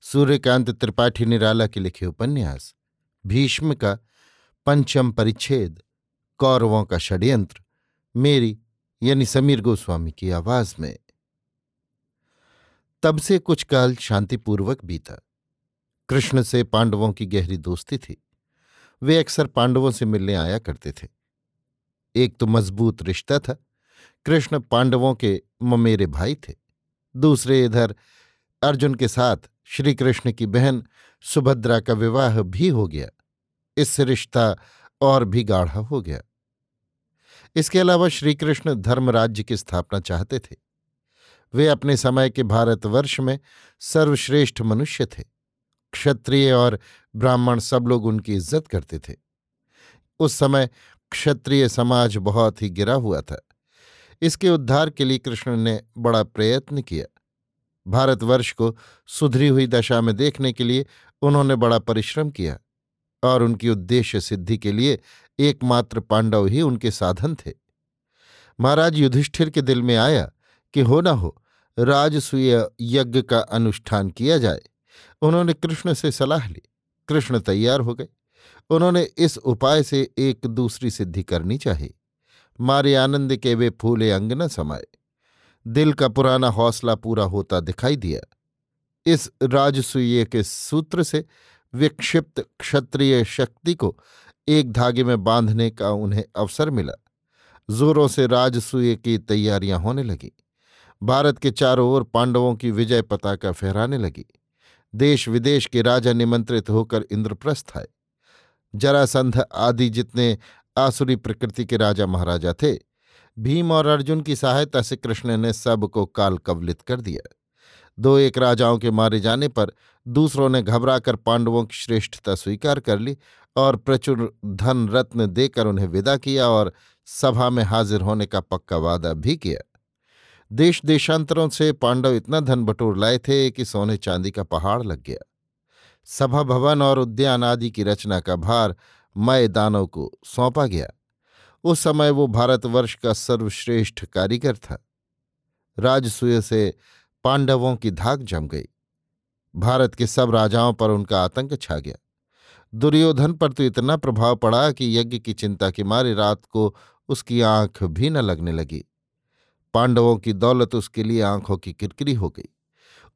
सूर्यकांत त्रिपाठी निराला के लिखे उपन्यास, भीष्म का पंचम परिच्छेद, कौरवों का षड्यंत्र, मेरी यानी समीर गोस्वामी की आवाज़ में। तब से कुछ काल शांतिपूर्वक बीता। कृष्ण से पांडवों की गहरी दोस्ती थी। वे अक्सर पांडवों से मिलने आया करते थे। एक तो मज़बूत रिश्ता था। कृष्ण पांडवों के ममेरे भाई थे। दूसरे इधर अर्जुन के साथ श्री कृष्ण की बहन सुभद्रा का विवाह भी हो गया। इससे रिश्ता और भी गाढ़ा हो गया। इसके अलावा श्रीकृष्ण धर्मराज्य की स्थापना चाहते थे। वे अपने समय के भारतवर्ष में सर्वश्रेष्ठ मनुष्य थे। क्षत्रिय और ब्राह्मण सब लोग उनकी इज़्ज़त करते थे। उस समय क्षत्रिय समाज बहुत ही गिरा हुआ था। इसके उद्धार के लिए कृष्ण ने बड़ा प्रयत्न किया। भारतवर्ष को सुधरी हुई दशा में देखने के लिए उन्होंने बड़ा परिश्रम किया और उनकी उद्देश्य सिद्धि के लिए एकमात्र पांडव ही उनके साधन थे। महाराज युधिष्ठिर के दिल में आया कि हो न हो, राजसूय यज्ञ का अनुष्ठान किया जाए। उन्होंने कृष्ण से सलाह ली। कृष्ण तैयार हो गए। उन्होंने इस उपाय से एक दूसरी सिद्धि करनी चाहिए। मारे आनंद के वे फूले अंग न समाये दिल का पुराना हौसला पूरा होता दिखाई दिया। इस राजसूय के सूत्र से विक्षिप्त क्षत्रिय शक्ति को एक धागे में बांधने का उन्हें अवसर मिला। जोरों से राजसूय की तैयारियाँ होने लगी। भारत के चारों ओर पांडवों की विजय पताका फहराने लगी। देश विदेश के राजा निमंत्रित होकर इंद्रप्रस्थ आए। जरासंध आदि जितने आसुरी प्रकृति के राजा महाराजा थे भीम और अर्जुन की सहायता से कृष्ण ने सबको काल कवलित कर दिया। दो एक राजाओं के मारे जाने पर दूसरों ने घबराकर पांडवों की श्रेष्ठता स्वीकार कर ली और प्रचुर धन रत्न देकर उन्हें विदा किया और सभा में हाजिर होने का पक्का वादा भी किया। देश देशांतरों से पांडव इतना धन बटोर लाए थे कि सोने चांदी का पहाड़ लग गया। सभा भवन और उद्यान आदि की रचना का भार मय दानव को सौंपा गया। उस समय वो भारतवर्ष का सर्वश्रेष्ठ कारीगर था। राजसूय से पांडवों की धाक जम गई। भारत के सब राजाओं पर उनका आतंक छा गया। दुर्योधन पर तो इतना प्रभाव पड़ा कि यज्ञ की चिंता के मारे रात को उसकी आँख भी न लगने लगी। पांडवों की दौलत उसके लिए आँखों की किरकिरी हो गई।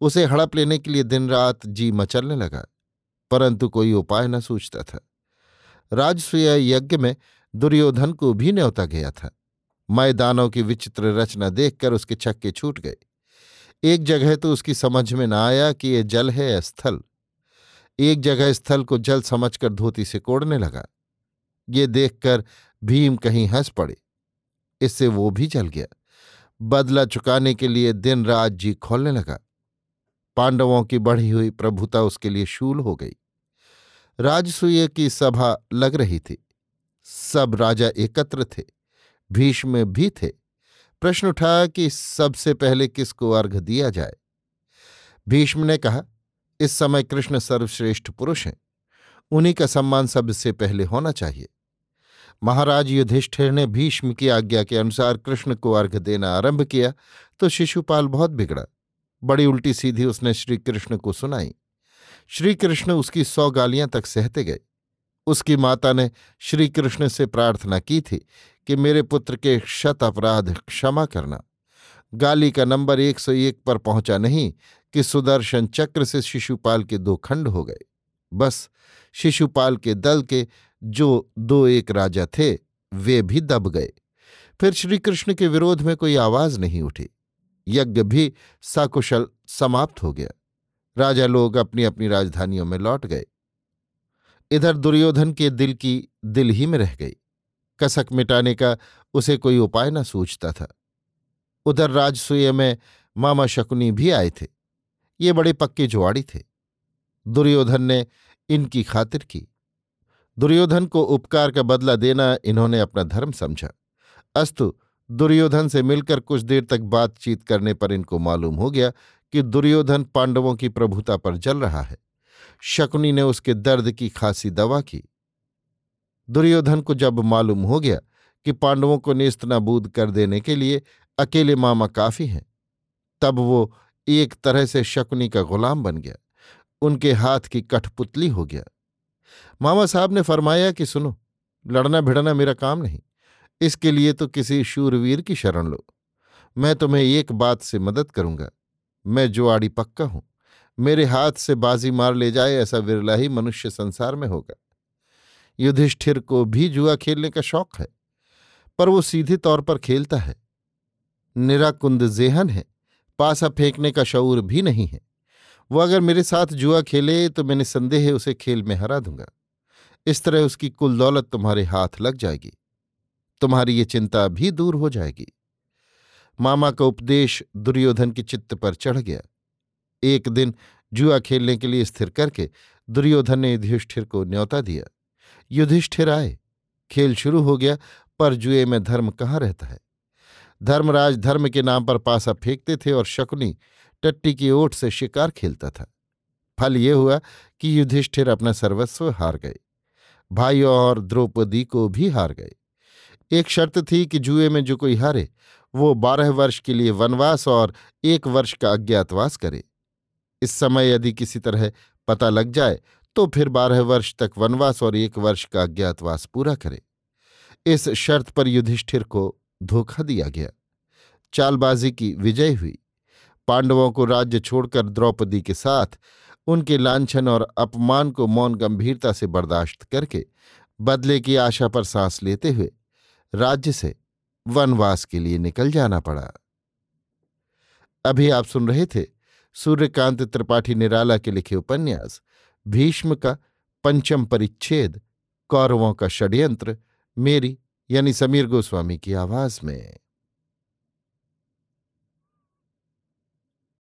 उसे हड़प लेने के लिए दिन रात जी मचलने लगा, परंतु कोई उपाय न सूझता था। राजसूय यज्ञ में दुर्योधन को भी न्योता गया था। मैदानों की विचित्र रचना देखकर उसके छक्के छूट गए। एक जगह तो उसकी समझ में न आया कि ये जल है या स्थल। एक जगह स्थल को जल समझकर धोती से कोड़ने लगा। ये देखकर भीम कहीं हंस पड़े। इससे वो भी जल गया। बदला चुकाने के लिए दिन रात जी खोलने लगा। पांडवों की बढ़ी हुई प्रभुता उसके लिए शूल हो गई। राजसूय की सभा लग रही थी। सब राजा एकत्र थे, भीष्म भी थे। प्रश्न उठा कि सबसे पहले किसको अर्घ दिया जाए? भीष्म ने कहा, इस समय कृष्ण सर्वश्रेष्ठ पुरुष हैं, उन्हीं का सम्मान सबसे पहले होना चाहिए। महाराज युधिष्ठिर ने भीष्म की आज्ञा के अनुसार कृष्ण को अर्घ देना आरंभ किया तो शिशुपाल बहुत बिगड़ा। बड़ी उल्टी सीधी उसने श्री कृष्ण को सुनाई। श्री कृष्ण उसकी सौ गालियाँ तक सहते गए। उसकी माता ने श्री कृष्ण से प्रार्थना की थी कि मेरे पुत्र के शत अपराध क्षमा करना। गाली का नंबर एक सौ एक पर पहुँचा नहीं कि सुदर्शन चक्र से शिशुपाल के दो खंड हो गए। बस शिशुपाल के दल के जो दो एक राजा थे, वे भी दब गए। फिर श्री कृष्ण के विरोध में कोई आवाज़ नहीं उठी। यज्ञ भी सकुशल समाप्त हो गया। राजा लोग अपनी अपनी राजधानियों में लौट गए। इधर दुर्योधन के दिल की दिल ही में रह गई। कसक मिटाने का उसे कोई उपाय न सूझता था। उधर राजसूय में मामा शकुनी भी आए थे। ये बड़े पक्के जुआड़ी थे। दुर्योधन ने इनकी खातिर की। दुर्योधन को उपकार का बदला देना इन्होंने अपना धर्म समझा। अस्तु, दुर्योधन से मिलकर कुछ देर तक बातचीत करने पर इनको मालूम हो गया कि दुर्योधन पांडवों की प्रभुता पर जल रहा है। शकुनी ने उसके दर्द की खासी दवा की। दुर्योधन को जब मालूम हो गया कि पांडवों को नेस्त नेस्तनाबूद कर देने के लिए अकेले मामा काफ़ी हैं, तब वो एक तरह से शकुनी का गुलाम बन गया। उनके हाथ की कठपुतली हो गया। मामा साहब ने फरमाया कि सुनो, लड़ना भिड़ना मेरा काम नहीं, इसके लिए तो किसी शूरवीर की शरण लो। मैं तुम्हें एक बात से मदद करूँगा, मैं जुआड़ी पक्का हूँ। मेरे हाथ से बाजी मार ले जाए, ऐसा विरला ही मनुष्य संसार में होगा। युधिष्ठिर को भी जुआ खेलने का शौक है, पर वो सीधे तौर पर खेलता है। निराकुंद जेहन है, पासा फेंकने का शऊर भी नहीं है। वो अगर मेरे साथ जुआ खेले तो मैंने संदेह उसे खेल में हरा दूँगा। इस तरह उसकी कुल दौलत तुम्हारे हाथ लग जाएगी। तुम्हारी ये चिंता भी दूर हो जाएगी। मामा का उपदेश दुर्योधन के चित्त पर चढ़ गया। एक दिन जुआ खेलने के लिए स्थिर करके दुर्योधन ने युधिष्ठिर को न्योता दिया। युधिष्ठिर आए। खेल शुरू हो गया, पर जुए में धर्म कहाँ रहता है? धर्मराज धर्म के नाम पर पासा फेंकते थे और शकुनी टट्टी की ओट से शिकार खेलता था। फल ये हुआ कि युधिष्ठिर अपना सर्वस्व हार गए। भाई और द्रौपदी को भी हार गए। एक शर्त थी कि जुए में जो कोई हारे, वो बारह वर्ष के लिए वनवास और एक वर्ष का अज्ञातवास करे। इस समय यदि किसी तरह पता लग जाए तो फिर बारह वर्ष तक वनवास और एक वर्ष का अज्ञातवास पूरा करे। इस शर्त पर युधिष्ठिर को धोखा दिया गया। चालबाजी की विजय हुई। पांडवों को राज्य छोड़कर द्रौपदी के साथ उनके लांछन और अपमान को मौन गंभीरता से बर्दाश्त करके बदले की आशा पर सांस लेते हुए राज्य से वनवास के लिए निकल जाना पड़ा। अभी आप सुन रहे थे सूर्यकांत त्रिपाठी निराला के लिखे उपन्यास, भीष्म का पंचम परिच्छेद, कौरवों का षड्यंत्र, मेरी यानी समीर गोस्वामी की आवाज़ में।